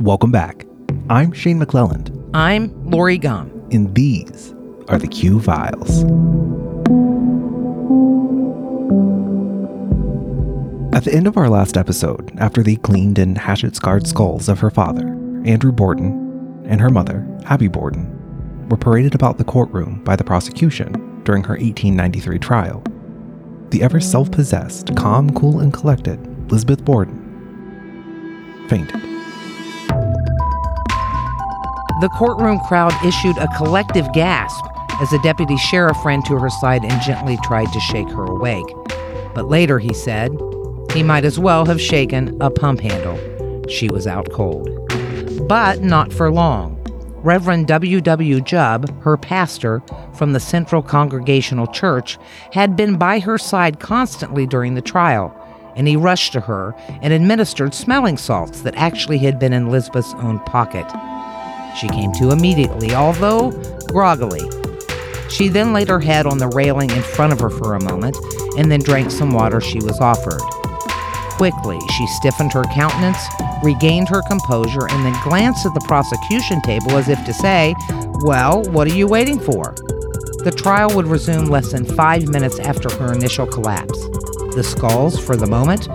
Welcome back. I'm Shane McClelland, I'm Lori Gum. and these are the Q Files. At the end of our last episode, after the cleaned and hatchet scarred skulls of her father, Andrew Borden, and her mother, Abby Borden, were paraded about the courtroom by the prosecution during her 1893 trial, the ever self possessed, calm, cool, and collected Elizabeth Borden fainted. The courtroom crowd issued a collective gasp as the deputy sheriff ran to her side and gently tried to shake her awake. But later, he said, he might as well have shaken a pump handle. She was out cold. But not for long. Reverend W. W. Jubb, her pastor from the Central Congregational Church, had been by her side constantly during the trial, and he rushed to her and administered smelling salts that actually had been in Lizbeth's own pocket. She came to immediately, although groggily. She then laid her head on the railing in front of her for a moment and then drank some water she was offered. Quickly, she stiffened her countenance, regained her composure, and then glanced at the prosecution table as if to say, Well, what are you waiting for? The trial would resume less than five minutes after her initial collapse. The skulls, for the moment,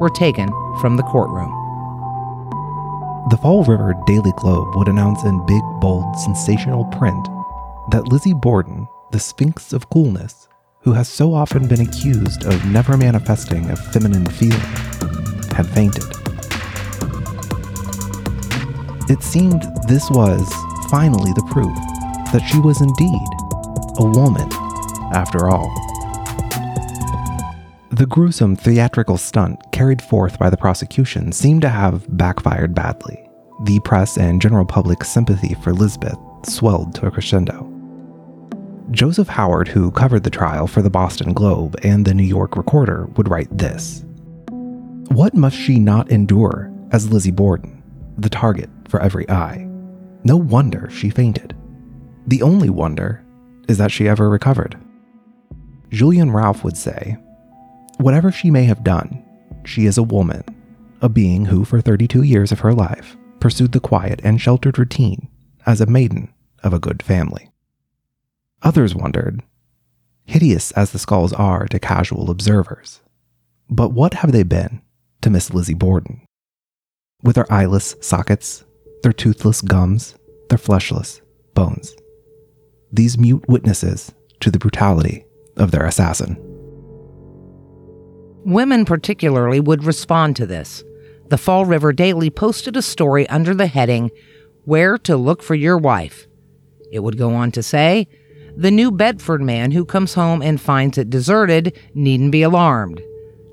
were taken from the courtroom. The Fall River Daily Globe would announce in big, bold, sensational print that Lizzie Borden, the Sphinx of Coolness, who has so often been accused of never manifesting a feminine feeling, had fainted. It seemed this was finally the proof that she was indeed a woman, after all. The gruesome theatrical stunt carried forth by the prosecution seemed to have backfired badly. The press and general public sympathy for Lizbeth swelled to a crescendo. Joseph Howard, who covered the trial for the Boston Globe and the New York Recorder, would write this What must she not endure as Lizzie Borden, the target for every eye? No wonder she fainted. The only wonder is that she ever recovered. Julian Ralph would say, Whatever she may have done, she is a woman, a being who, for 32 years of her life, pursued the quiet and sheltered routine as a maiden of a good family. Others wondered, hideous as the skulls are to casual observers, but what have they been to Miss Lizzie Borden? With their eyeless sockets, their toothless gums, their fleshless bones. These mute witnesses to the brutality of their assassin. Women, particularly, would respond to this. The Fall River Daily posted a story under the heading, Where to Look for Your Wife. It would go on to say, The New Bedford man who comes home and finds it deserted needn't be alarmed.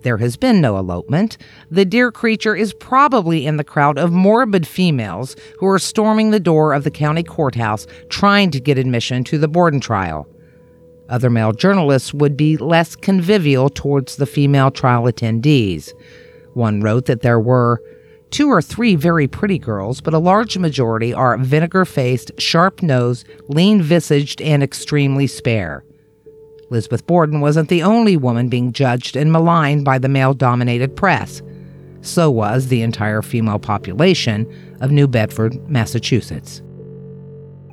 There has been no elopement. The dear creature is probably in the crowd of morbid females who are storming the door of the county courthouse trying to get admission to the Borden trial. Other male journalists would be less convivial towards the female trial attendees. One wrote that there were two or three very pretty girls, but a large majority are vinegar faced, sharp nosed, lean visaged, and extremely spare. Elizabeth Borden wasn't the only woman being judged and maligned by the male dominated press. So was the entire female population of New Bedford, Massachusetts.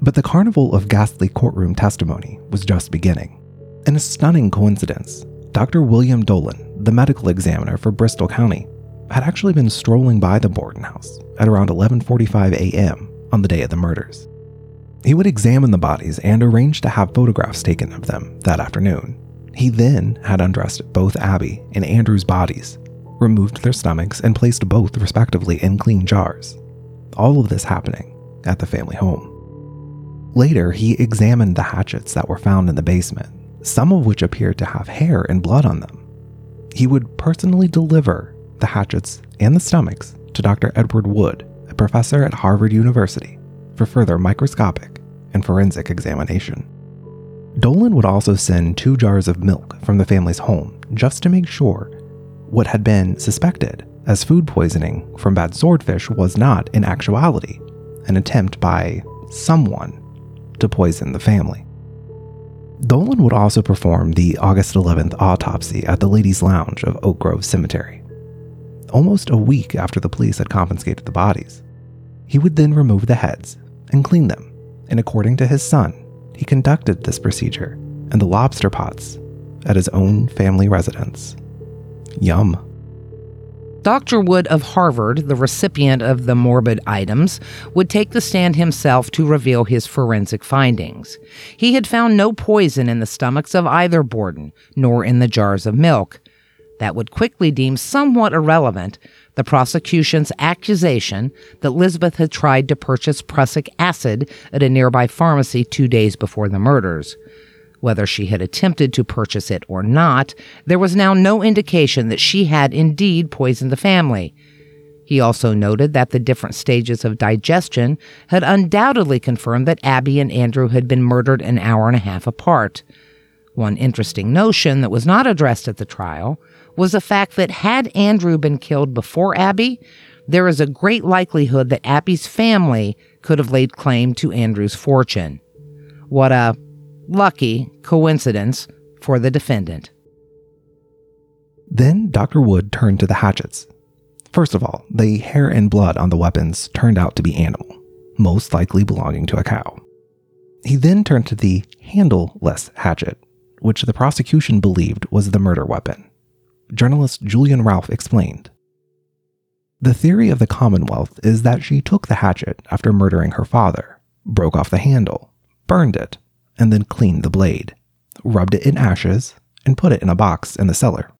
But the carnival of ghastly courtroom testimony was just beginning. In a stunning coincidence, Dr. William Dolan, the medical examiner for Bristol County, had actually been strolling by the Borden house at around 11:45 a.m. on the day of the murders. He would examine the bodies and arrange to have photographs taken of them that afternoon. He then had undressed both Abby and Andrew's bodies, removed their stomachs, and placed both respectively in clean jars. All of this happening at the family home. Later, he examined the hatchets that were found in the basement, some of which appeared to have hair and blood on them. He would personally deliver the hatchets and the stomachs to Dr. Edward Wood, a professor at Harvard University, for further microscopic and forensic examination. Dolan would also send two jars of milk from the family's home just to make sure what had been suspected as food poisoning from bad swordfish was not, in actuality, an attempt by someone to poison the family. Dolan would also perform the August 11th autopsy at the Ladies' Lounge of Oak Grove Cemetery, almost a week after the police had confiscated the bodies. He would then remove the heads and clean them, and according to his son, he conducted this procedure in the lobster pots at his own family residence. Yum. Dr. Wood of Harvard, the recipient of the morbid items, would take the stand himself to reveal his forensic findings. He had found no poison in the stomachs of either Borden, nor in the jars of milk. That would quickly deem somewhat irrelevant the prosecution's accusation that Lizbeth had tried to purchase prussic acid at a nearby pharmacy two days before the murders. Whether she had attempted to purchase it or not, there was now no indication that she had indeed poisoned the family. He also noted that the different stages of digestion had undoubtedly confirmed that Abby and Andrew had been murdered an hour and a half apart. One interesting notion that was not addressed at the trial was the fact that had Andrew been killed before Abby, there is a great likelihood that Abby's family could have laid claim to Andrew's fortune. What a lucky coincidence for the defendant. Then Dr. Wood turned to the hatchets. First of all, the hair and blood on the weapons turned out to be animal, most likely belonging to a cow. He then turned to the handleless hatchet, which the prosecution believed was the murder weapon. Journalist Julian Ralph explained. The theory of the Commonwealth is that she took the hatchet after murdering her father, broke off the handle, burned it, and then cleaned the blade, rubbed it in ashes, and put it in a box in the cellar.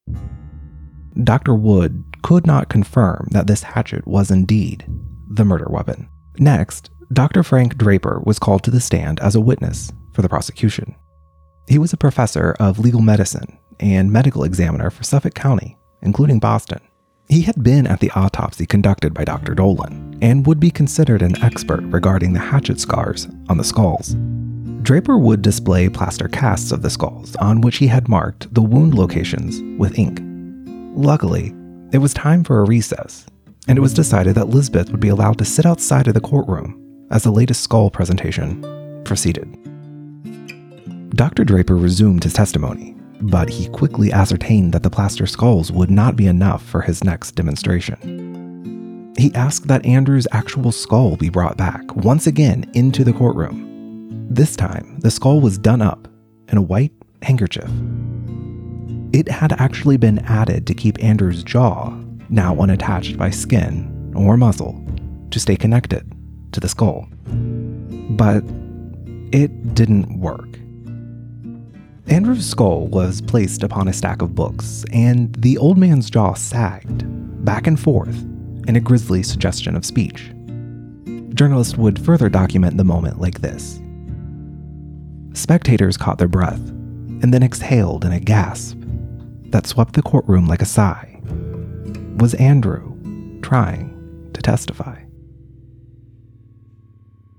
Dr. Wood could not confirm that this hatchet was indeed the murder weapon. Next, Dr. Frank Draper was called to the stand as a witness for the prosecution. He was a professor of legal medicine and medical examiner for Suffolk County, including Boston. He had been at the autopsy conducted by Dr. Dolan and would be considered an expert regarding the hatchet scars on the skulls. Draper would display plaster casts of the skulls on which he had marked the wound locations with ink. Luckily, it was time for a recess, and it was decided that Lizbeth would be allowed to sit outside of the courtroom as the latest skull presentation proceeded. Dr. Draper resumed his testimony, but he quickly ascertained that the plaster skulls would not be enough for his next demonstration. He asked that Andrew's actual skull be brought back once again into the courtroom this time, the skull was done up in a white handkerchief. It had actually been added to keep Andrew's jaw, now unattached by skin or muscle, to stay connected to the skull. But it didn't work. Andrew's skull was placed upon a stack of books, and the old man's jaw sagged back and forth in a grisly suggestion of speech. Journalists would further document the moment like this Spectators caught their breath and then exhaled in a gasp that swept the courtroom like a sigh. Was Andrew trying to testify?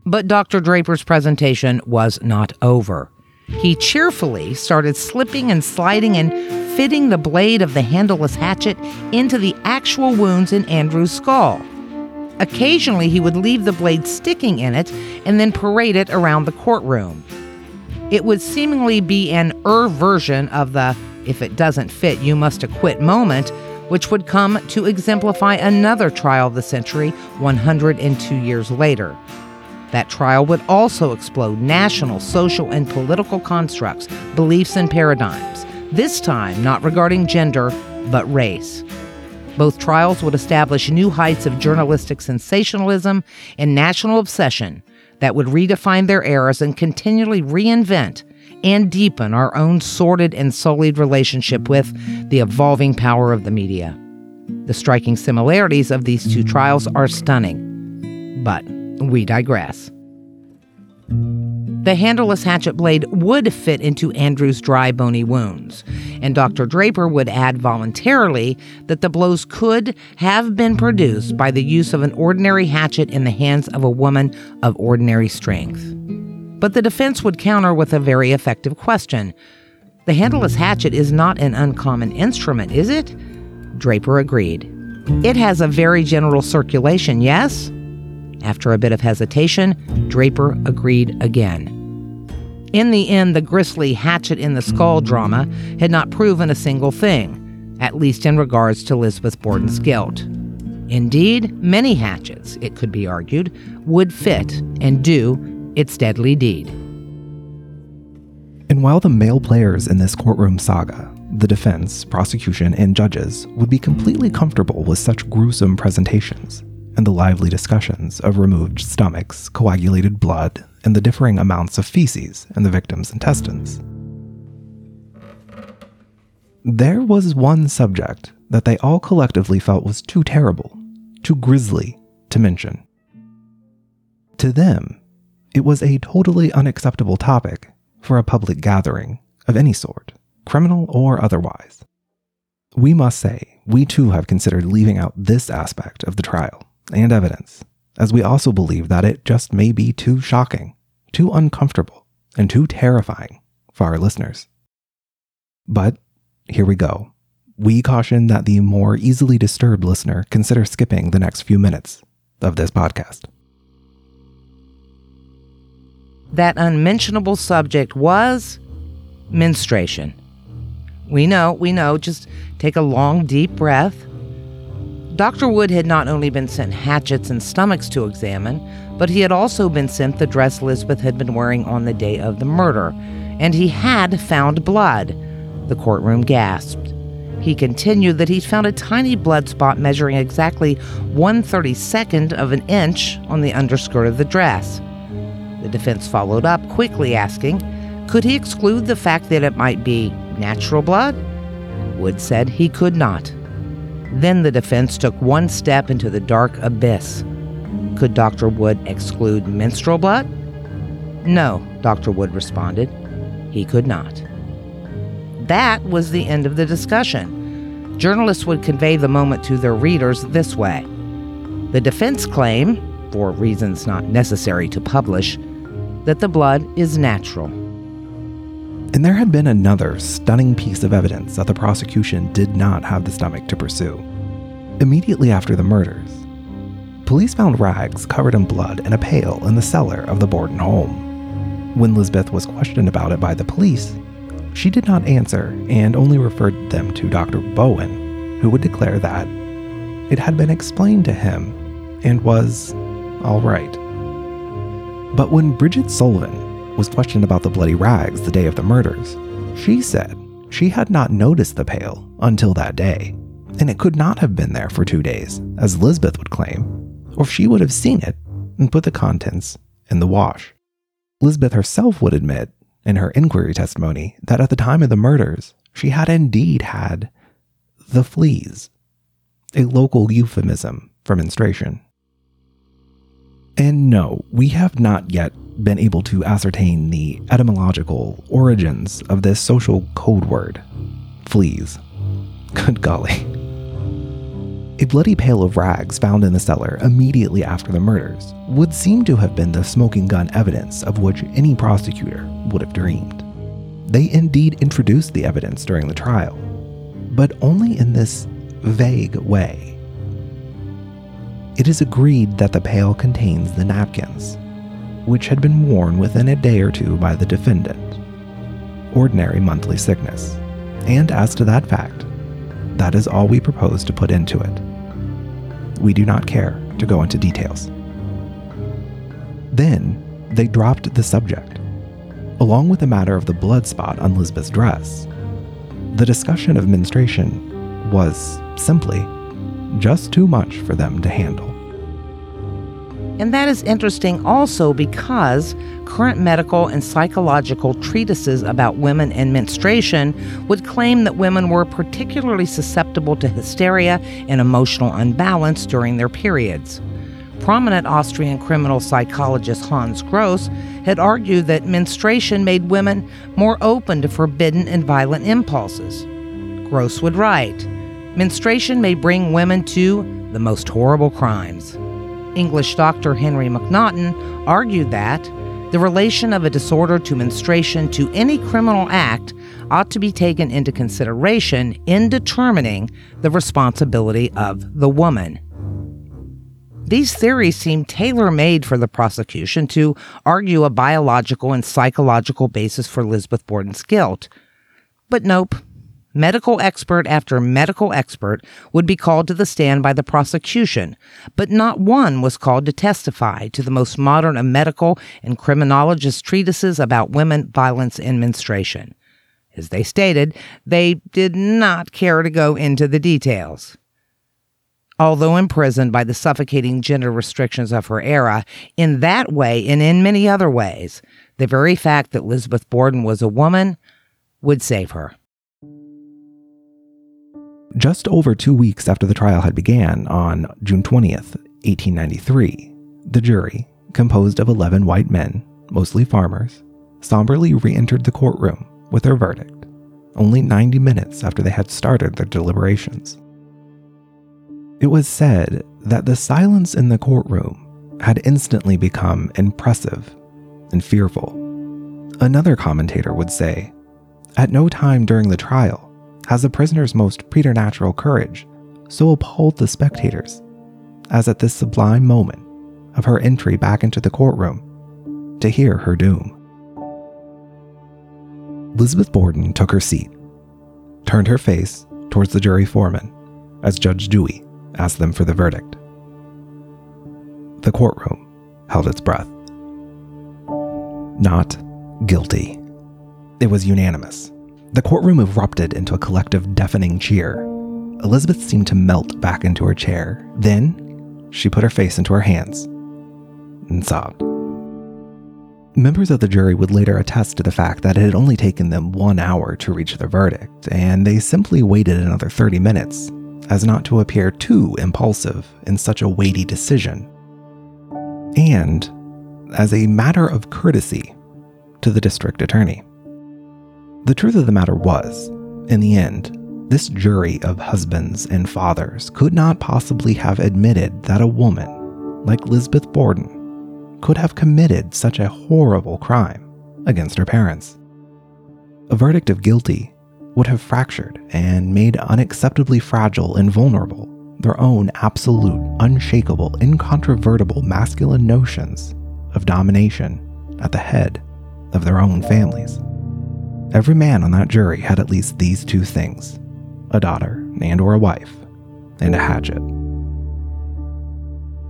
But Dr. Draper's presentation was not over. He cheerfully started slipping and sliding and fitting the blade of the handleless hatchet into the actual wounds in Andrew's skull. Occasionally, he would leave the blade sticking in it and then parade it around the courtroom. It would seemingly be an er version of the if it doesn't fit, you must acquit moment, which would come to exemplify another trial of the century 102 years later. That trial would also explode national, social, and political constructs, beliefs, and paradigms, this time not regarding gender, but race. Both trials would establish new heights of journalistic sensationalism and national obsession that would redefine their eras and continually reinvent and deepen our own sordid and sullied relationship with the evolving power of the media. The striking similarities of these two trials are stunning, but we digress. The handleless hatchet blade would fit into Andrew's dry, bony wounds, and Dr. Draper would add voluntarily that the blows could have been produced by the use of an ordinary hatchet in the hands of a woman of ordinary strength. But the defense would counter with a very effective question The handleless hatchet is not an uncommon instrument, is it? Draper agreed. It has a very general circulation, yes? After a bit of hesitation, Draper agreed again. In the end, the grisly hatchet in the skull drama had not proven a single thing, at least in regards to Elizabeth Borden's guilt. Indeed, many hatchets, it could be argued, would fit and do its deadly deed. And while the male players in this courtroom saga, the defense, prosecution, and judges, would be completely comfortable with such gruesome presentations and the lively discussions of removed stomachs, coagulated blood, and the differing amounts of feces in the victim's intestines, there was one subject that they all collectively felt was too terrible, too grisly to mention. To them, it was a totally unacceptable topic for a public gathering of any sort, criminal or otherwise. We must say, we too have considered leaving out this aspect of the trial and evidence, as we also believe that it just may be too shocking, too uncomfortable, and too terrifying for our listeners. But here we go. We caution that the more easily disturbed listener consider skipping the next few minutes of this podcast. That unmentionable subject was menstruation. We know, we know, just take a long, deep breath. Dr. Wood had not only been sent hatchets and stomachs to examine, but he had also been sent the dress Lizbeth had been wearing on the day of the murder, and he had found blood. The courtroom gasped. He continued that he'd found a tiny blood spot measuring exactly 132nd of an inch on the underskirt of the dress. The defense followed up, quickly asking, could he exclude the fact that it might be natural blood? Wood said he could not. Then the defense took one step into the dark abyss. Could Dr. Wood exclude menstrual blood? No, Dr. Wood responded. He could not. That was the end of the discussion. Journalists would convey the moment to their readers this way The defense claim, for reasons not necessary to publish, that the blood is natural. And there had been another stunning piece of evidence that the prosecution did not have the stomach to pursue. Immediately after the murders, police found rags covered in blood in a pail in the cellar of the Borden home. When Lizbeth was questioned about it by the police, she did not answer and only referred them to Dr. Bowen, who would declare that it had been explained to him and was all right. But when Bridget Sullivan was questioned about the bloody rags the day of the murders, she said she had not noticed the pail until that day, and it could not have been there for two days, as Lizbeth would claim, or she would have seen it and put the contents in the wash. Lizbeth herself would admit in her inquiry testimony that at the time of the murders, she had indeed had the fleas, a local euphemism for menstruation. And no, we have not yet been able to ascertain the etymological origins of this social code word, fleas. Good golly. A bloody pail of rags found in the cellar immediately after the murders would seem to have been the smoking gun evidence of which any prosecutor would have dreamed. They indeed introduced the evidence during the trial, but only in this vague way. It is agreed that the pail contains the napkins, which had been worn within a day or two by the defendant, ordinary monthly sickness. And as to that fact, that is all we propose to put into it we do not care to go into details. Then, they dropped the subject, along with the matter of the blood spot on Lizbeth's dress. The discussion of menstruation was simply just too much for them to handle. And that is interesting also because current medical and psychological treatises about women and menstruation would claim that women were particularly susceptible to hysteria and emotional unbalance during their periods. Prominent Austrian criminal psychologist Hans Gross had argued that menstruation made women more open to forbidden and violent impulses. Gross would write Menstruation may bring women to the most horrible crimes. English doctor Henry MacNaughton argued that the relation of a disorder to menstruation to any criminal act ought to be taken into consideration in determining the responsibility of the woman. These theories seem tailor made for the prosecution to argue a biological and psychological basis for Lizbeth Borden's guilt. But nope, medical expert after medical expert would be called to the stand by the prosecution, but not one was called to testify to the most modern of medical and criminologist treatises about women violence and menstruation. As they stated, they did not care to go into the details. Although imprisoned by the suffocating gender restrictions of her era, in that way and in many other ways, the very fact that Elizabeth Borden was a woman would save her. Just over two weeks after the trial had began, on June 20th, 1893, the jury, composed of 11 white men, mostly farmers, somberly re entered the courtroom with their verdict, only 90 minutes after they had started their deliberations. It was said that the silence in the courtroom had instantly become impressive and fearful. Another commentator would say, At no time during the trial has the prisoner's most preternatural courage so appalled the spectators as at this sublime moment of her entry back into the courtroom to hear her doom. Elizabeth Borden took her seat, turned her face towards the jury foreman as Judge Dewey asked them for the verdict. The courtroom held its breath. Not guilty. It was unanimous. The courtroom erupted into a collective deafening cheer. Elizabeth seemed to melt back into her chair. Then, she put her face into her hands and sobbed. Members of the jury would later attest to the fact that it had only taken them one hour to reach their verdict, and they simply waited another 30 minutes, as not to appear too impulsive in such a weighty decision. And as a matter of courtesy to the district attorney. The truth of the matter was, in the end, this jury of husbands and fathers could not possibly have admitted that a woman, like Lizbeth Borden, could have committed such a horrible crime against her parents. A verdict of guilty would have fractured and made unacceptably fragile and vulnerable their own absolute, unshakable, incontrovertible masculine notions of domination at the head of their own families. Every man on that jury had at least these two things a daughter and or a wife and a hatchet.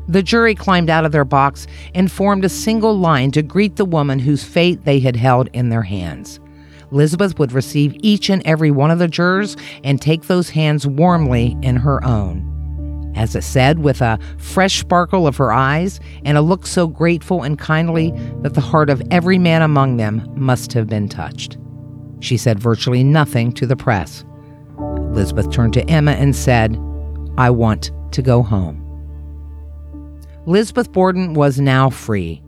The jury climbed out of their box and formed a single line to greet the woman whose fate they had held in their hands. Elizabeth would receive each and every one of the jurors and take those hands warmly in her own. As it said, with a fresh sparkle of her eyes and a look so grateful and kindly that the heart of every man among them must have been touched. She said virtually nothing to the press. Elizabeth turned to Emma and said, I want to go home. Elizabeth Borden was now free,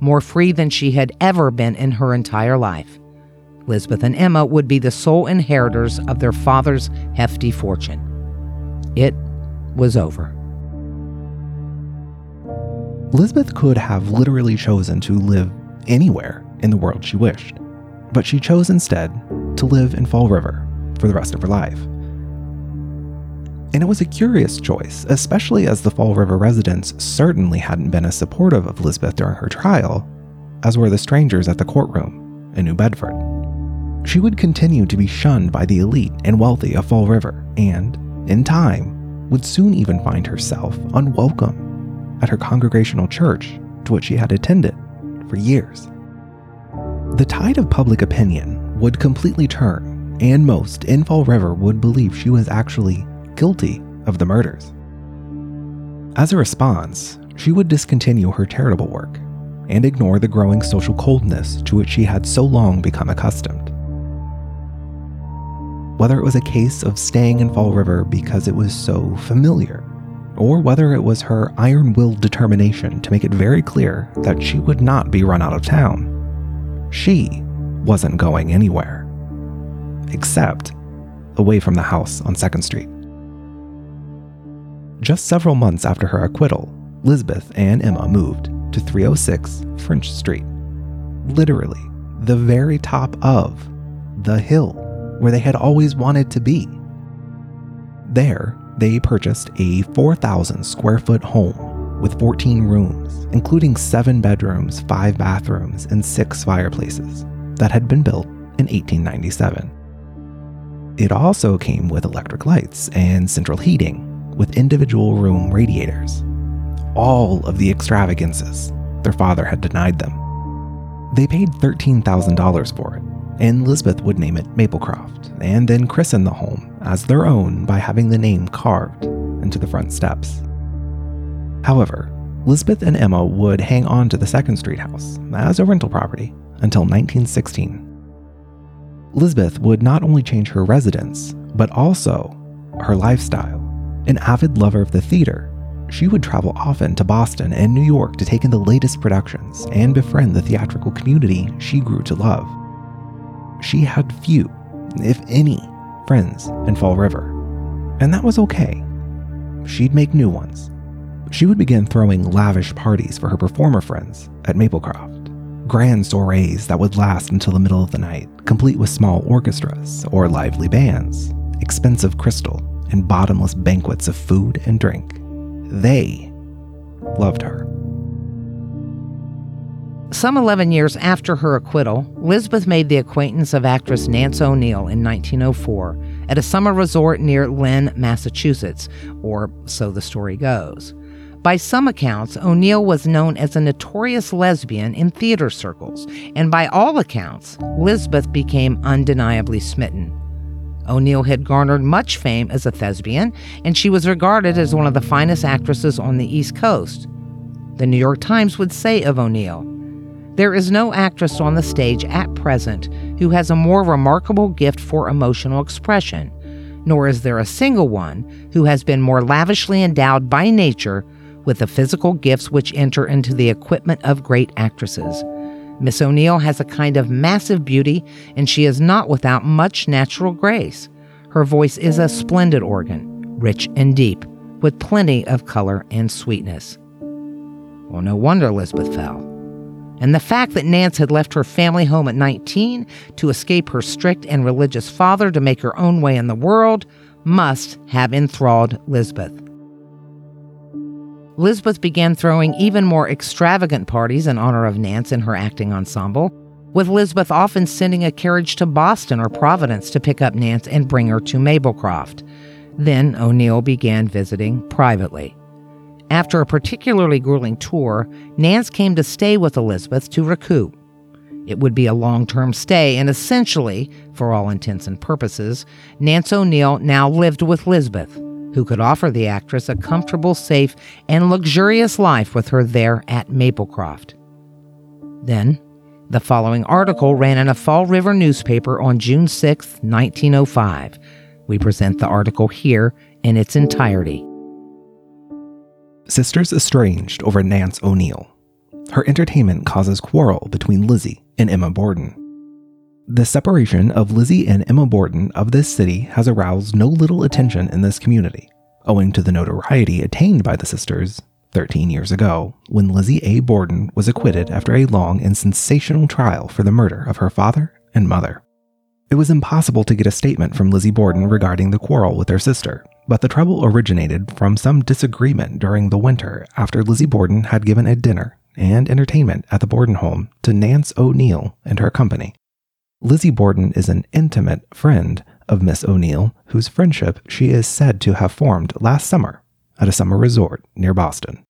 more free than she had ever been in her entire life. Elizabeth and Emma would be the sole inheritors of their father's hefty fortune. It was over. Elizabeth could have literally chosen to live anywhere in the world she wished but she chose instead to live in Fall River for the rest of her life. And it was a curious choice, especially as the Fall River residents certainly hadn't been as supportive of Elizabeth during her trial as were the strangers at the courtroom in New Bedford. She would continue to be shunned by the elite and wealthy of Fall River, and, in time, would soon even find herself unwelcome at her congregational church to which she had attended for years. The tide of public opinion would completely turn, and most in Fall River would believe she was actually guilty of the murders. As a response, she would discontinue her charitable work and ignore the growing social coldness to which she had so long become accustomed. Whether it was a case of staying in Fall River because it was so familiar, or whether it was her iron willed determination to make it very clear that she would not be run out of town, she wasn't going anywhere. Except away from the house on 2nd Street. Just several months after her acquittal, Lizbeth and Emma moved to 306 French Street, literally the very top of the hill where they had always wanted to be. There, they purchased a 4,000 square foot home with 14 rooms, including seven bedrooms, five bathrooms, and six fireplaces, that had been built in 1897. It also came with electric lights and central heating, with individual room radiators. All of the extravagances their father had denied them. They paid $13,000 for it, and Lizbeth would name it Maplecroft, and then christen the home as their own by having the name carved into the front steps. However, Lizbeth and Emma would hang on to the Second Street house as a rental property until 1916. Lizbeth would not only change her residence, but also her lifestyle. An avid lover of the theater, she would travel often to Boston and New York to take in the latest productions and befriend the theatrical community she grew to love. She had few, if any, friends in Fall River, and that was okay. She'd make new ones. She would begin throwing lavish parties for her performer friends at Maplecroft grand soirees that would last until the middle of the night, complete with small orchestras or lively bands, expensive crystal, and bottomless banquets of food and drink. They loved her. Some 11 years after her acquittal, Lizbeth made the acquaintance of actress Nance O'Neil in 1904 at a summer resort near Lynn, Massachusetts, or so the story goes. By some accounts, O'Neil was known as a notorious lesbian in theater circles, and by all accounts, Lizbeth became undeniably smitten. O'Neil had garnered much fame as a thespian, and she was regarded as one of the finest actresses on the East Coast. The New York Times would say of O'Neil, There is no actress on the stage at present who has a more remarkable gift for emotional expression, nor is there a single one who has been more lavishly endowed by nature with the physical gifts which enter into the equipment of great actresses. Miss O'Neil has a kind of massive beauty, and she is not without much natural grace. Her voice is a splendid organ, rich and deep, with plenty of color and sweetness. Well, no wonder Lizbeth fell. And the fact that Nance had left her family home at 19 to escape her strict and religious father to make her own way in the world must have enthralled Lizbeth. Lizbeth began throwing even more extravagant parties in honor of Nance and her acting ensemble, with Lizbeth often sending a carriage to Boston or Providence to pick up Nance and bring her to Maplecroft. Then O'Neil began visiting privately. After a particularly grueling tour, Nance came to stay with Elizabeth to recoup. It would be a long term stay, and essentially, for all intents and purposes, Nance O'Neil now lived with Lizbeth who could offer the actress a comfortable, safe, and luxurious life with her there at Maplecroft. Then, the following article ran in a Fall River newspaper on June 6, 1905. We present the article here in its entirety. Sisters estranged over Nance O'Neil. Her entertainment causes quarrel between Lizzie and Emma Borden. The separation of Lizzie and Emma Borden of this city has aroused no little attention in this community, owing to the notoriety attained by the sisters 13 years ago when Lizzie A. Borden was acquitted after a long and sensational trial for the murder of her father and mother. It was impossible to get a statement from Lizzie Borden regarding the quarrel with her sister, but the trouble originated from some disagreement during the winter after Lizzie Borden had given a dinner and entertainment at the Borden home to Nance O'Neil and her company. Lizzie Borden is an intimate friend of Miss O'Neil, whose friendship she is said to have formed last summer at a summer resort near Boston.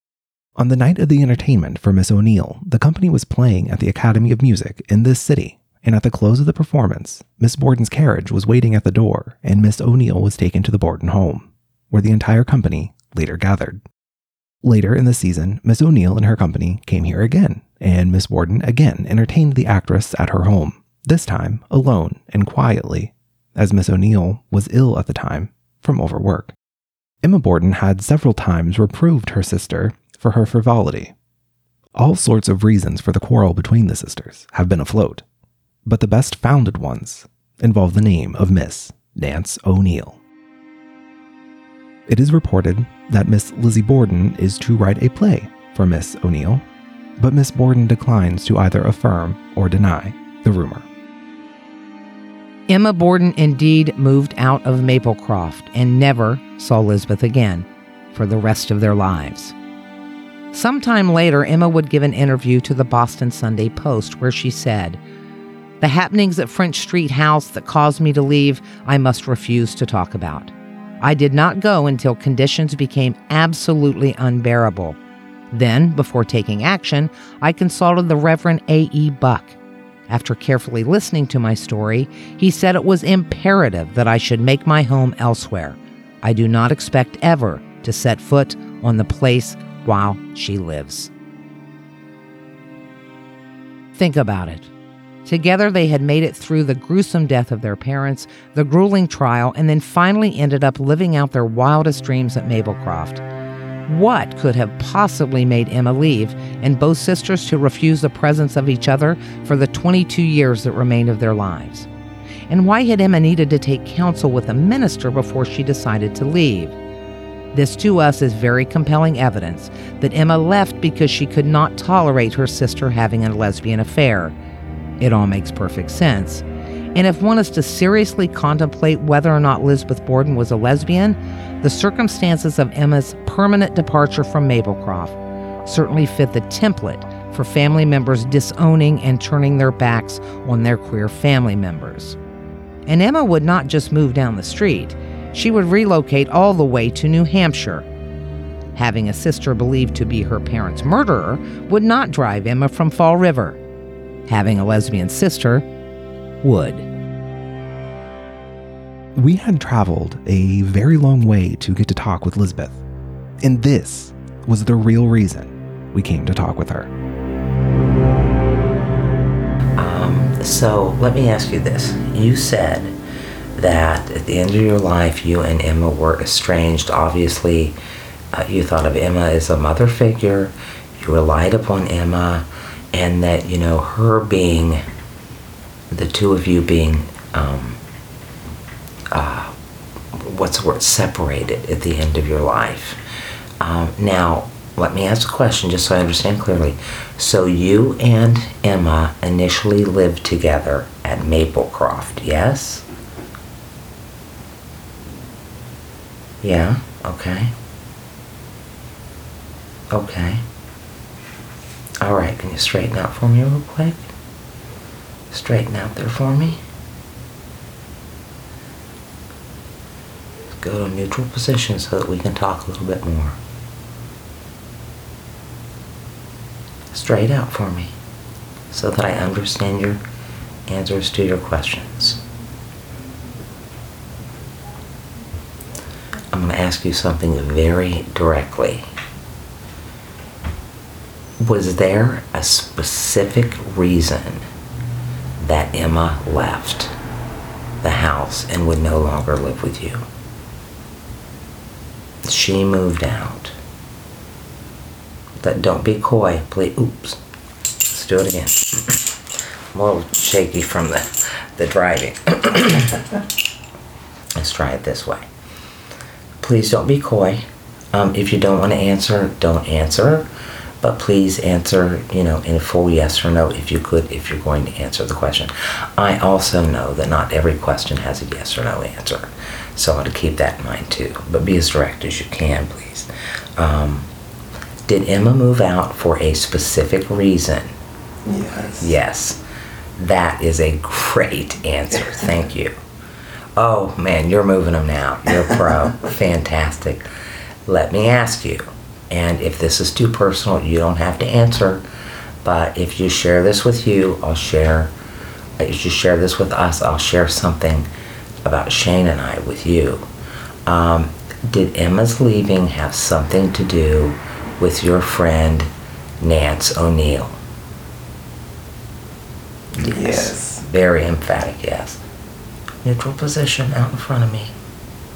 On the night of the entertainment for Miss O'Neil, the company was playing at the Academy of Music in this city, and at the close of the performance, Miss Borden's carriage was waiting at the door, and Miss O'Neil was taken to the Borden home, where the entire company later gathered. Later in the season, Miss O'Neil and her company came here again, and Miss Borden again entertained the actress at her home this time alone and quietly, as Miss O'Neil was ill at the time from overwork. Emma Borden had several times reproved her sister for her frivolity. All sorts of reasons for the quarrel between the sisters have been afloat, but the best founded ones involve the name of Miss Nance O'Neil. It is reported that Miss Lizzie Borden is to write a play for Miss O'Neil, but Miss Borden declines to either affirm or deny the rumor. Emma Borden indeed moved out of Maplecroft and never saw Lizbeth again for the rest of their lives. Sometime later, Emma would give an interview to the Boston Sunday Post where she said, The happenings at French Street House that caused me to leave, I must refuse to talk about. I did not go until conditions became absolutely unbearable. Then, before taking action, I consulted the Reverend A.E. Buck. After carefully listening to my story, he said it was imperative that I should make my home elsewhere. I do not expect ever to set foot on the place while she lives. Think about it. Together, they had made it through the gruesome death of their parents, the grueling trial, and then finally ended up living out their wildest dreams at Maplecroft. What could have possibly made Emma leave and both sisters to refuse the presence of each other for the 22 years that remained of their lives? And why had Emma needed to take counsel with a minister before she decided to leave? This to us is very compelling evidence that Emma left because she could not tolerate her sister having a lesbian affair it all makes perfect sense. And if one is to seriously contemplate whether or not Elizabeth Borden was a lesbian, the circumstances of Emma's permanent departure from Maplecroft certainly fit the template for family members disowning and turning their backs on their queer family members. And Emma would not just move down the street, she would relocate all the way to New Hampshire. Having a sister believed to be her parents' murderer would not drive Emma from Fall River having a lesbian sister would. We had traveled a very long way to get to talk with Lizbeth, and this was the real reason we came to talk with her. Um, so let me ask you this. You said that at the end of your life, you and Emma were estranged. Obviously, uh, you thought of Emma as a mother figure, you relied upon Emma and that you know her being the two of you being um, uh, what's the word separated at the end of your life. Um, now let me ask a question just so i understand clearly. So you and emma initially lived together at maplecroft yes? Yeah okay. Okay. All right, can you straighten out for me real quick? Straighten out there for me. Go to a neutral position so that we can talk a little bit more. Straight out for me so that I understand your answers to your questions. I'm going to ask you something very directly was there a specific reason that Emma left the house and would no longer live with you? She moved out. That don't be coy, please. Oops. Let's do it again. I'm a little shaky from the, the driving. Let's try it this way. Please don't be coy. Um, if you don't want to answer, don't answer but please answer, you know, in a full yes or no if you could, if you're going to answer the question. I also know that not every question has a yes or no answer, so I want to keep that in mind too. But be as direct as you can, please. Um, did Emma move out for a specific reason? Yes. Yes. That is a great answer. Thank you. Oh man, you're moving them now. You're a pro. Fantastic. Let me ask you and if this is too personal, you don't have to answer. But if you share this with you, I'll share. If you share this with us, I'll share something about Shane and I with you. Um, did Emma's leaving have something to do with your friend Nance O'Neil? Yes. yes. Very emphatic yes. Neutral position out in front of me.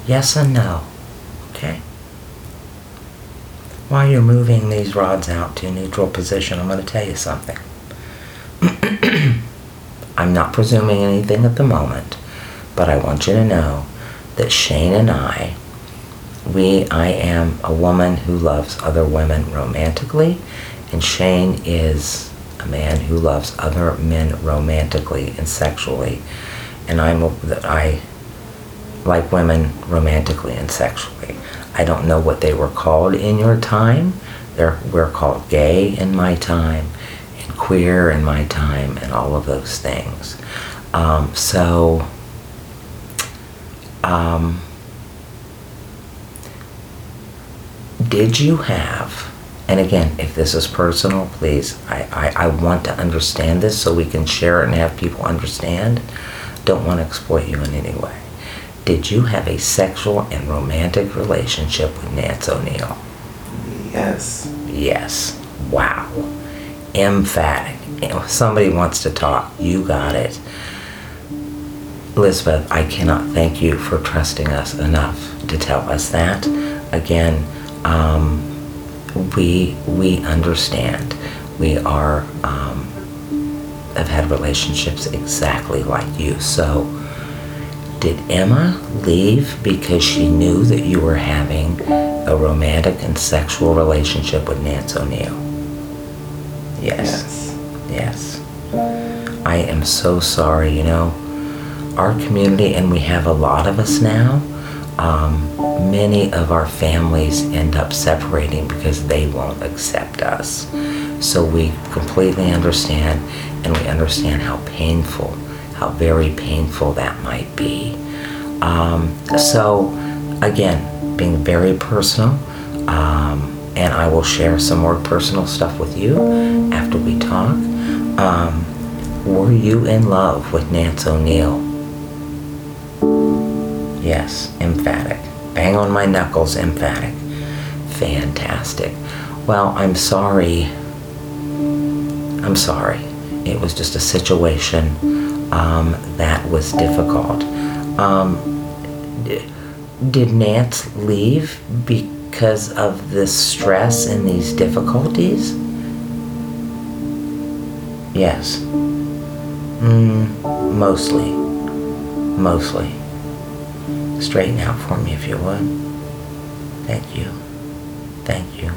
Yes and no. Okay? While you're moving these rods out to neutral position, I'm going to tell you something. I'm not presuming anything at the moment, but I want you to know that Shane and I, we, I am a woman who loves other women romantically, and Shane is a man who loves other men romantically and sexually, and I'm that I like women romantically and sexually. I don't know what they were called in your time. They're, we're called gay in my time and queer in my time and all of those things. Um, so, um, did you have, and again, if this is personal, please, I, I, I want to understand this so we can share it and have people understand. Don't want to exploit you in any way. Did you have a sexual and romantic relationship with Nance O'Neil? Yes. Yes. Wow. Emphatic. If somebody wants to talk, you got it. Elizabeth, I cannot thank you for trusting us enough to tell us that. Again, um, we we understand. We are um, have had relationships exactly like you. So, did Emma leave because she knew that you were having a romantic and sexual relationship with Nance O'Neil? Yes. Yes. Yes. I am so sorry. You know, our community, and we have a lot of us now, um, many of our families end up separating because they won't accept us. So we completely understand, and we understand how painful, how very painful that might be. Um, so, again, being very personal, um, and I will share some more personal stuff with you after we talk. Um, were you in love with Nance O'Neil? Yes, emphatic. Bang on my knuckles, emphatic. Fantastic. Well, I'm sorry. I'm sorry. It was just a situation um, that was difficult. Um, d- did Nance leave because of this stress and these difficulties? Yes. Mm, mostly. Mostly. Straighten out for me if you would. Thank you. Thank you.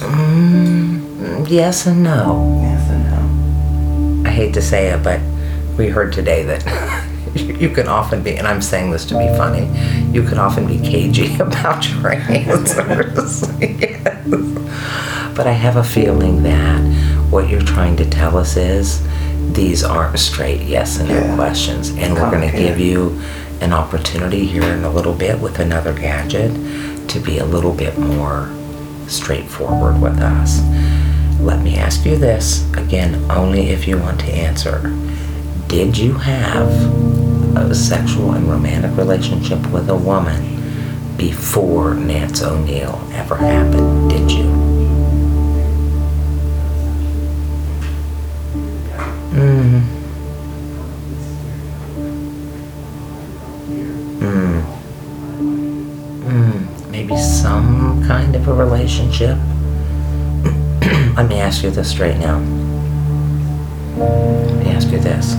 Mm, yes and no. Yes and no. I hate to say it, but we heard today that you can often be, and I'm saying this to be funny, you can often be cagey about your answers. yes. But I have a feeling that what you're trying to tell us is these aren't straight yes and no questions. And we're going to give you an opportunity here in a little bit with another gadget to be a little bit more straightforward with us. Let me ask you this again, only if you want to answer. Did you have a sexual and romantic relationship with a woman before Nance O'Neil ever happened? Did you? Mm. Mm. Mm. Maybe some kind of a relationship. Let me ask you this straight now. Let me ask you this.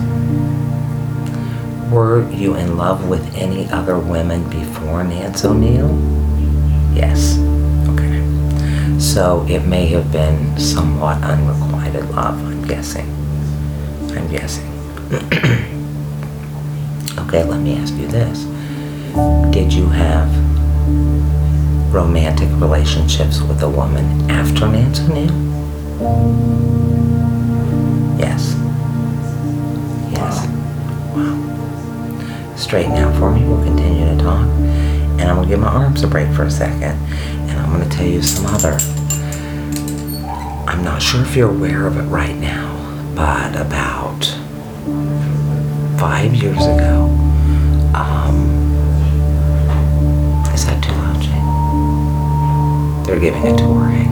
Were you in love with any other women before Nance O'Neil? Yes. Okay. So it may have been somewhat unrequited love, I'm guessing. I'm guessing. okay, let me ask you this. Did you have romantic relationships with a woman after Nance O'Neil? Yes. Yes. Wow. Straighten out for me. We'll continue to talk. And I'm going to give my arms a break for a second. And I'm going to tell you some other. I'm not sure if you're aware of it right now, but about five years ago, um, is that too loud, Jane? They're giving a tour.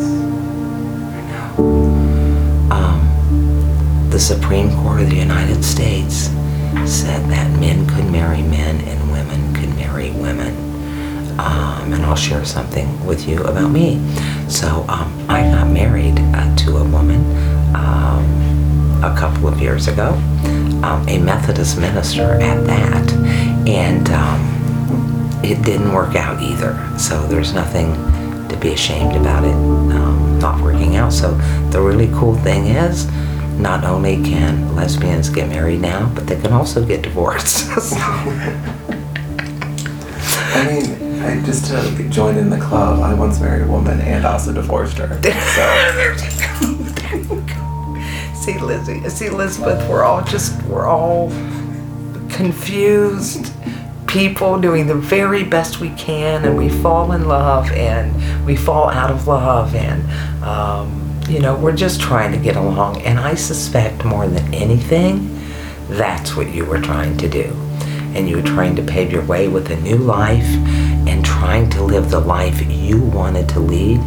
Hang on. Um, the Supreme Court of the United States said that men could marry men and women could marry women. Um, and I'll share something with you about me. So um, I got married uh, to a woman um, a couple of years ago, um, a Methodist minister at that, and um, it didn't work out either. So there's nothing to be ashamed about it um, not working out. So the really cool thing is, not only can lesbians get married now, but they can also get divorced. I mean, I just to join in the club. I once married a woman and also divorced her. So see, Lizzie, see, Elizabeth, we're all just we're all confused people doing the very best we can, and we fall in love and we fall out of love, and um, you know we're just trying to get along. And I suspect more than anything, that's what you were trying to do, and you were trying to pave your way with a new life and trying to live the life you wanted to lead,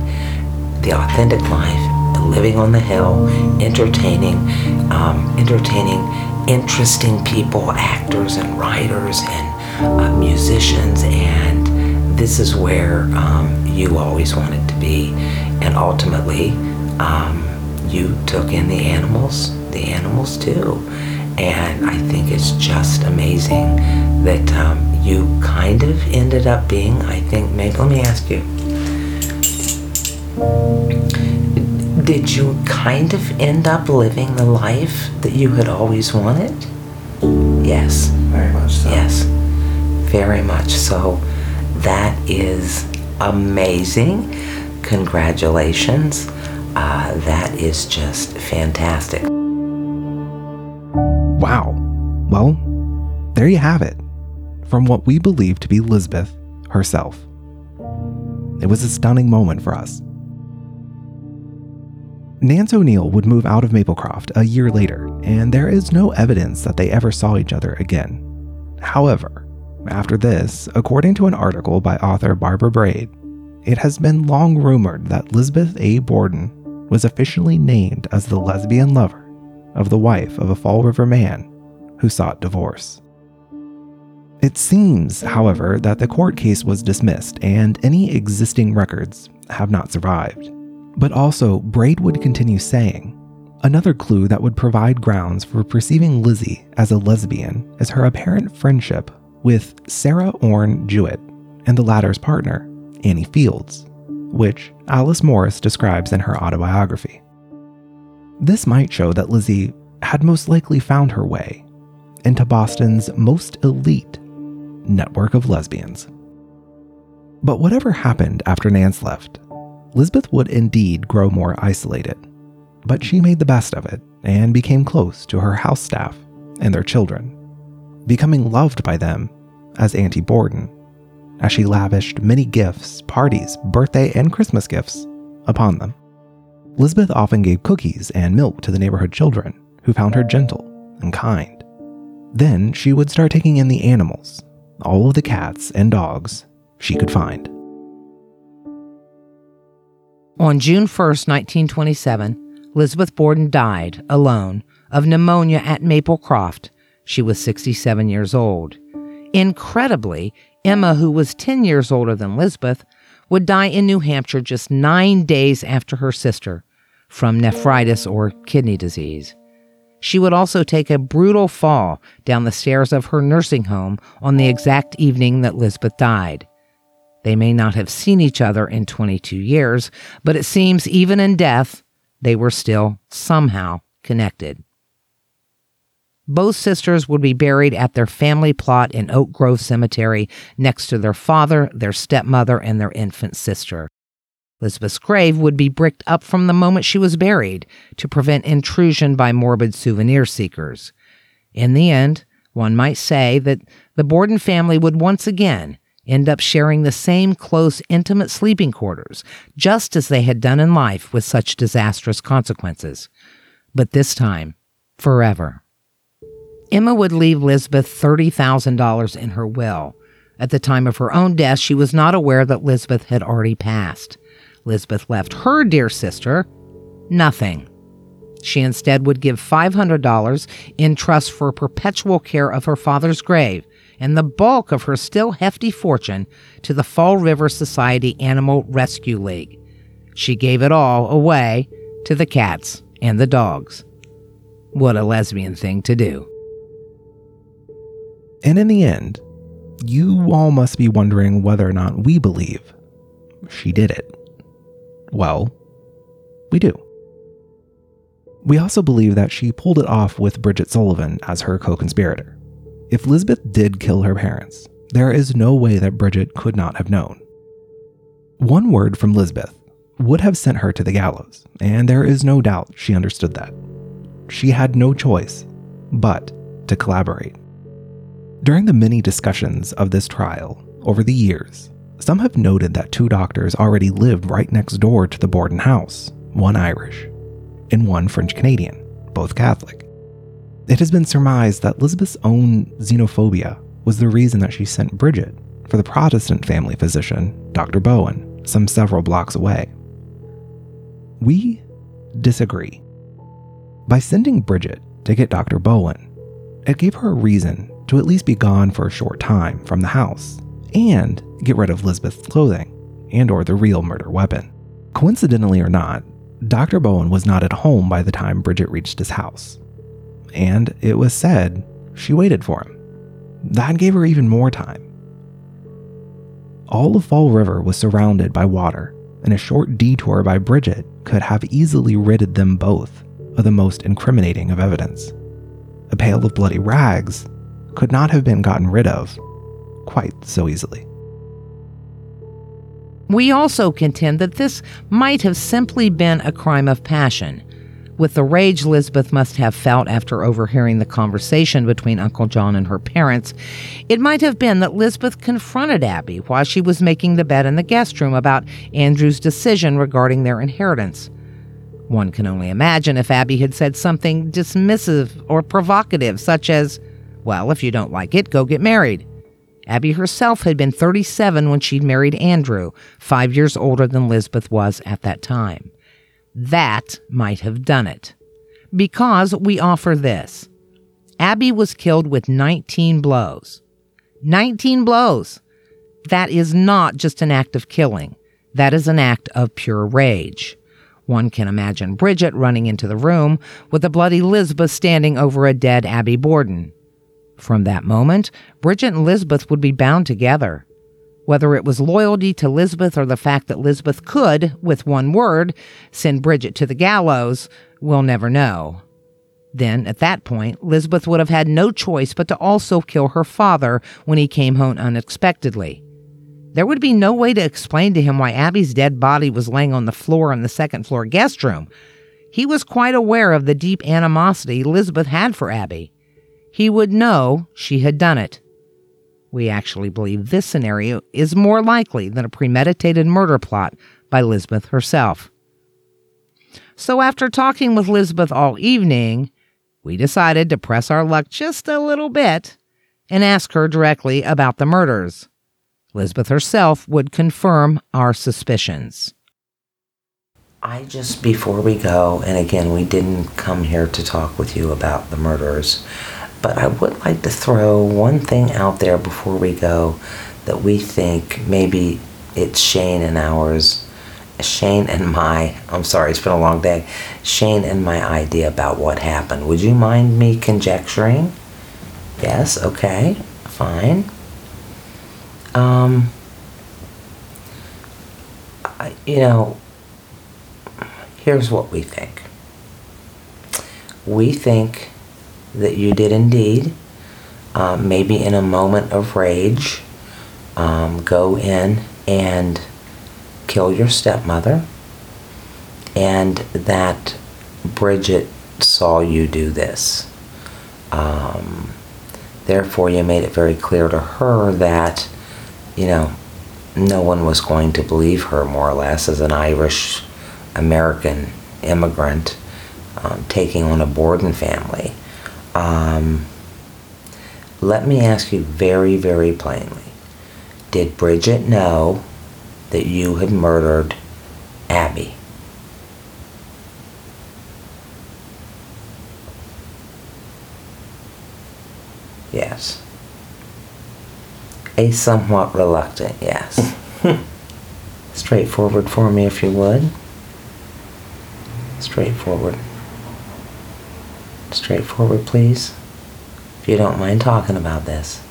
the authentic life living on the hill, entertaining, um, entertaining interesting people, actors and writers and uh, musicians, and this is where um, you always wanted to be. And ultimately, um, you took in the animals, the animals too. And I think it's just amazing that um, you kind of ended up being, I think, maybe, let me ask you did you kind of end up living the life that you had always wanted? Yes. Very much so. Yes. Very much so. That is amazing. Congratulations. Uh, that is just fantastic. Wow. Well, there you have it. From what we believe to be Lizbeth herself. It was a stunning moment for us. Nance O'Neil would move out of Maplecroft a year later, and there is no evidence that they ever saw each other again. However, after this, according to an article by author Barbara Braid, it has been long rumored that Lizbeth A. Borden was officially named as the lesbian lover of the wife of a Fall River man who sought divorce. It seems, however, that the court case was dismissed and any existing records have not survived. But also, Braid would continue saying, Another clue that would provide grounds for perceiving Lizzie as a lesbian is her apparent friendship with Sarah Orne Jewett and the latter's partner, Annie Fields, which Alice Morris describes in her autobiography. This might show that Lizzie had most likely found her way into Boston's most elite network of lesbians. But whatever happened after Nance left, Lizbeth would indeed grow more isolated, but she made the best of it and became close to her house staff and their children, becoming loved by them as Auntie Borden, as she lavished many gifts, parties, birthday, and Christmas gifts upon them. Lizbeth often gave cookies and milk to the neighborhood children, who found her gentle and kind. Then she would start taking in the animals, all of the cats and dogs she could find. On June 1st, 1927, Elizabeth Borden died alone of pneumonia at Maplecroft. She was 67 years old. Incredibly, Emma, who was 10 years older than Lizbeth, would die in New Hampshire just nine days after her sister from nephritis or kidney disease. She would also take a brutal fall down the stairs of her nursing home on the exact evening that Lizbeth died. They may not have seen each other in 22 years, but it seems even in death, they were still somehow connected. Both sisters would be buried at their family plot in Oak Grove Cemetery next to their father, their stepmother, and their infant sister. Elizabeth's grave would be bricked up from the moment she was buried to prevent intrusion by morbid souvenir seekers. In the end, one might say that the Borden family would once again end up sharing the same close, intimate sleeping quarters, just as they had done in life with such disastrous consequences. But this time, forever. Emma would leave Lizbeth $30,000 in her will. At the time of her own death, she was not aware that Lizbeth had already passed. Lizbeth left her dear sister nothing. She instead would give $500 in trust for perpetual care of her father's grave and the bulk of her still hefty fortune to the Fall River Society Animal Rescue League. She gave it all away to the cats and the dogs. What a lesbian thing to do. And in the end, you all must be wondering whether or not we believe she did it. Well, we do. We also believe that she pulled it off with Bridget Sullivan as her co conspirator. If Lizbeth did kill her parents, there is no way that Bridget could not have known. One word from Lizbeth would have sent her to the gallows, and there is no doubt she understood that. She had no choice but to collaborate. During the many discussions of this trial over the years, some have noted that two doctors already lived right next door to the Borden house, one Irish and one French Canadian, both Catholic. It has been surmised that Elizabeth's own xenophobia was the reason that she sent Bridget for the Protestant family physician, Dr. Bowen, some several blocks away. We disagree. By sending Bridget to get Dr. Bowen, it gave her a reason to at least be gone for a short time from the house and get rid of Lizbeth's clothing and or the real murder weapon. Coincidentally or not, Dr. Bowen was not at home by the time Bridget reached his house. And it was said she waited for him. That gave her even more time. All of Fall River was surrounded by water, and a short detour by Bridget could have easily ridded them both of the most incriminating of evidence. A pail of bloody rags could not have been gotten rid of quite so easily. We also contend that this might have simply been a crime of passion, with the rage Lizbeth must have felt after overhearing the conversation between Uncle John and her parents. It might have been that Lizbeth confronted Abby while she was making the bed in the guest room about Andrew's decision regarding their inheritance. One can only imagine if Abby had said something dismissive or provocative, such as, Well, if you don't like it, go get married. Abby herself had been 37 when she'd married Andrew, five years older than Lizbeth was at that time. That might have done it. Because we offer this Abby was killed with 19 blows. 19 blows. That is not just an act of killing, that is an act of pure rage. One can imagine Bridget running into the room with a bloody Lizbeth standing over a dead Abby Borden. From that moment, Bridget and Lizbeth would be bound together. Whether it was loyalty to Lizbeth or the fact that Lizbeth could, with one word, send Bridget to the gallows, we'll never know. Then, at that point, Lizbeth would have had no choice but to also kill her father when he came home unexpectedly. There would be no way to explain to him why Abby's dead body was laying on the floor in the second floor guest room. He was quite aware of the deep animosity Lizbeth had for Abby he would know she had done it. We actually believe this scenario is more likely than a premeditated murder plot by Lizbeth herself. So, after talking with Lizbeth all evening, we decided to press our luck just a little bit and ask her directly about the murders. Lizbeth herself would confirm our suspicions. I just, before we go, and again, we didn't come here to talk with you about the murders, but I would like to throw one thing out there before we go that we think maybe it's Shane and ours, Shane and my, I'm sorry, it's been a long day, Shane and my idea about what happened. Would you mind me conjecturing? Yes, okay, fine. Um, you know, here's what we think. We think that you did indeed, um, maybe in a moment of rage, um, go in and kill your stepmother, and that Bridget saw you do this. Um, therefore, you made it very clear to her that, you know, no one was going to believe her, more or less, as an Irish American immigrant um, taking on a Borden family. Um, let me ask you very, very plainly Did Bridget know that you had murdered Abby? Yes. A somewhat reluctant yes. Straightforward for me, if you would. Straightforward straightforward, please? If you don't mind talking about this.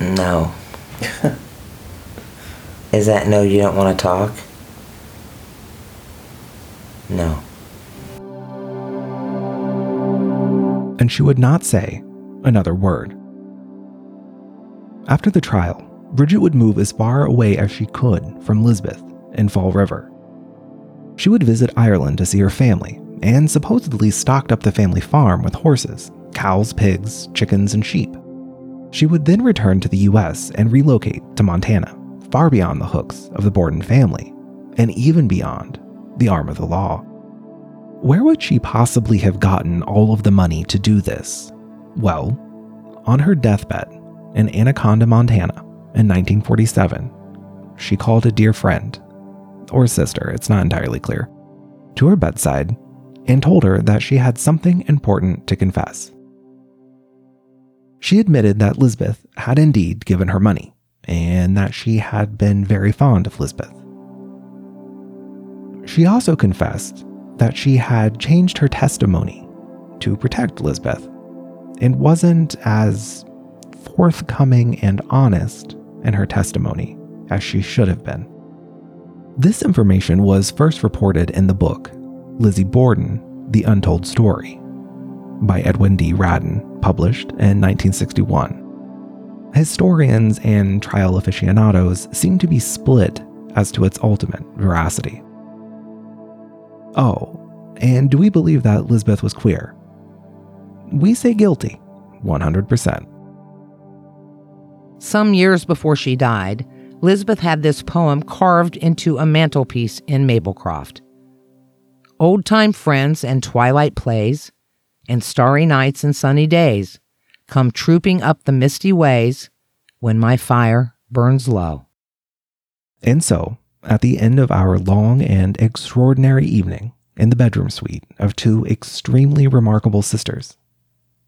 No. Is that no, you don't want to talk? No. And she would not say another word. After the trial, Bridget would move as far away as she could from Lizbeth in Fall River. She would visit Ireland to see her family and supposedly stocked up the family farm with horses, cows, pigs, chickens, and sheep. She would then return to the US and relocate to Montana, far beyond the hooks of the Borden family, and even beyond the arm of the law. Where would she possibly have gotten all of the money to do this? Well, on her deathbed in Anaconda, Montana, in 1947, she called a dear friend, or sister, it's not entirely clear, to her bedside and told her that she had something important to confess. She admitted that Lizbeth had indeed given her money and that she had been very fond of Lizbeth. She also confessed that she had changed her testimony to protect Lizbeth and wasn't as forthcoming and honest in her testimony as she should have been. This information was first reported in the book Lizzie Borden, The Untold Story by Edwin D. Radin, published in 1961. Historians and trial aficionados seem to be split as to its ultimate veracity. Oh, and do we believe that Lizbeth was queer? We say guilty, 100%. Some years before she died, Lizbeth had this poem carved into a mantelpiece in Maplecroft. Old time friends and twilight plays, and starry nights and sunny days come trooping up the misty ways when my fire burns low. And so, at the end of our long and extraordinary evening in the bedroom suite of two extremely remarkable sisters,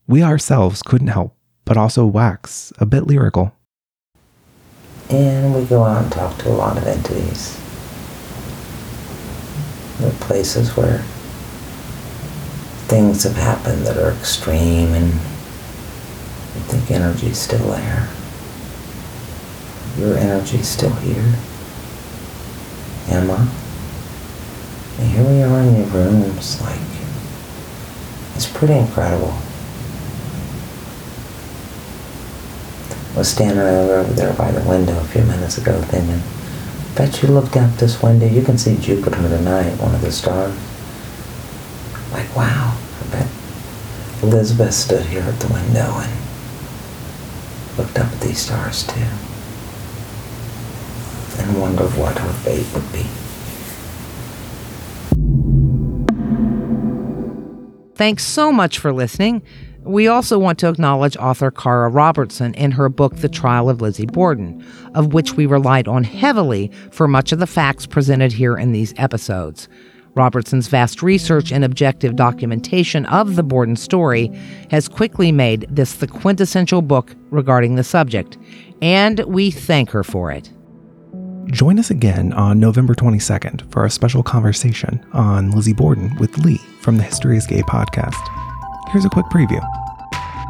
we ourselves couldn't help but also wax a bit lyrical. And we go out and talk to a lot of entities. The places where things have happened that are extreme and I think energy's still there. Your energy's still here. Emma. And here we are in your rooms, like, it's pretty incredible. Was standing over there by the window a few minutes ago thinking, bet you looked out this window, you can see Jupiter tonight, one of the stars. Like, wow, I bet Elizabeth stood here at the window and looked up at these stars too and wondered what her fate would be. Thanks so much for listening. We also want to acknowledge author Cara Robertson in her book, The Trial of Lizzie Borden, of which we relied on heavily for much of the facts presented here in these episodes. Robertson's vast research and objective documentation of the Borden story has quickly made this the quintessential book regarding the subject, and we thank her for it. Join us again on November 22nd for a special conversation on Lizzie Borden with Lee from the History is Gay podcast. Here's a quick preview.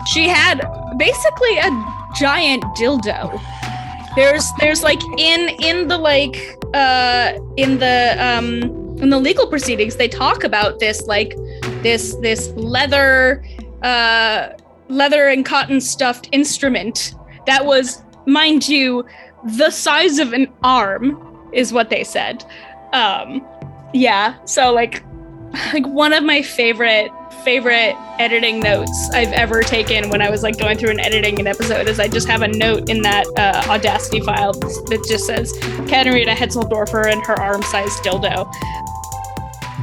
She had basically a giant dildo. There's there's like in in the like uh in the um in the legal proceedings they talk about this like this this leather uh leather and cotton stuffed instrument that was mind you the size of an arm is what they said. Um, yeah, so like like one of my favorite favorite editing notes I've ever taken when I was like going through and editing an episode is I just have a note in that uh, Audacity file that just says Katarina Hetzeldorfer and her arm-sized dildo.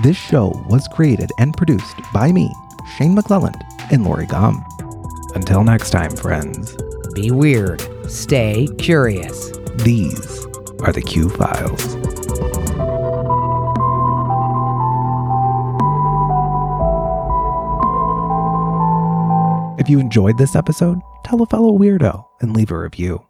This show was created and produced by me, Shane McClelland, and Lori Gum. Until next time, friends. Be weird. Stay curious. These are the Q Files. If you enjoyed this episode, tell a fellow weirdo and leave a review.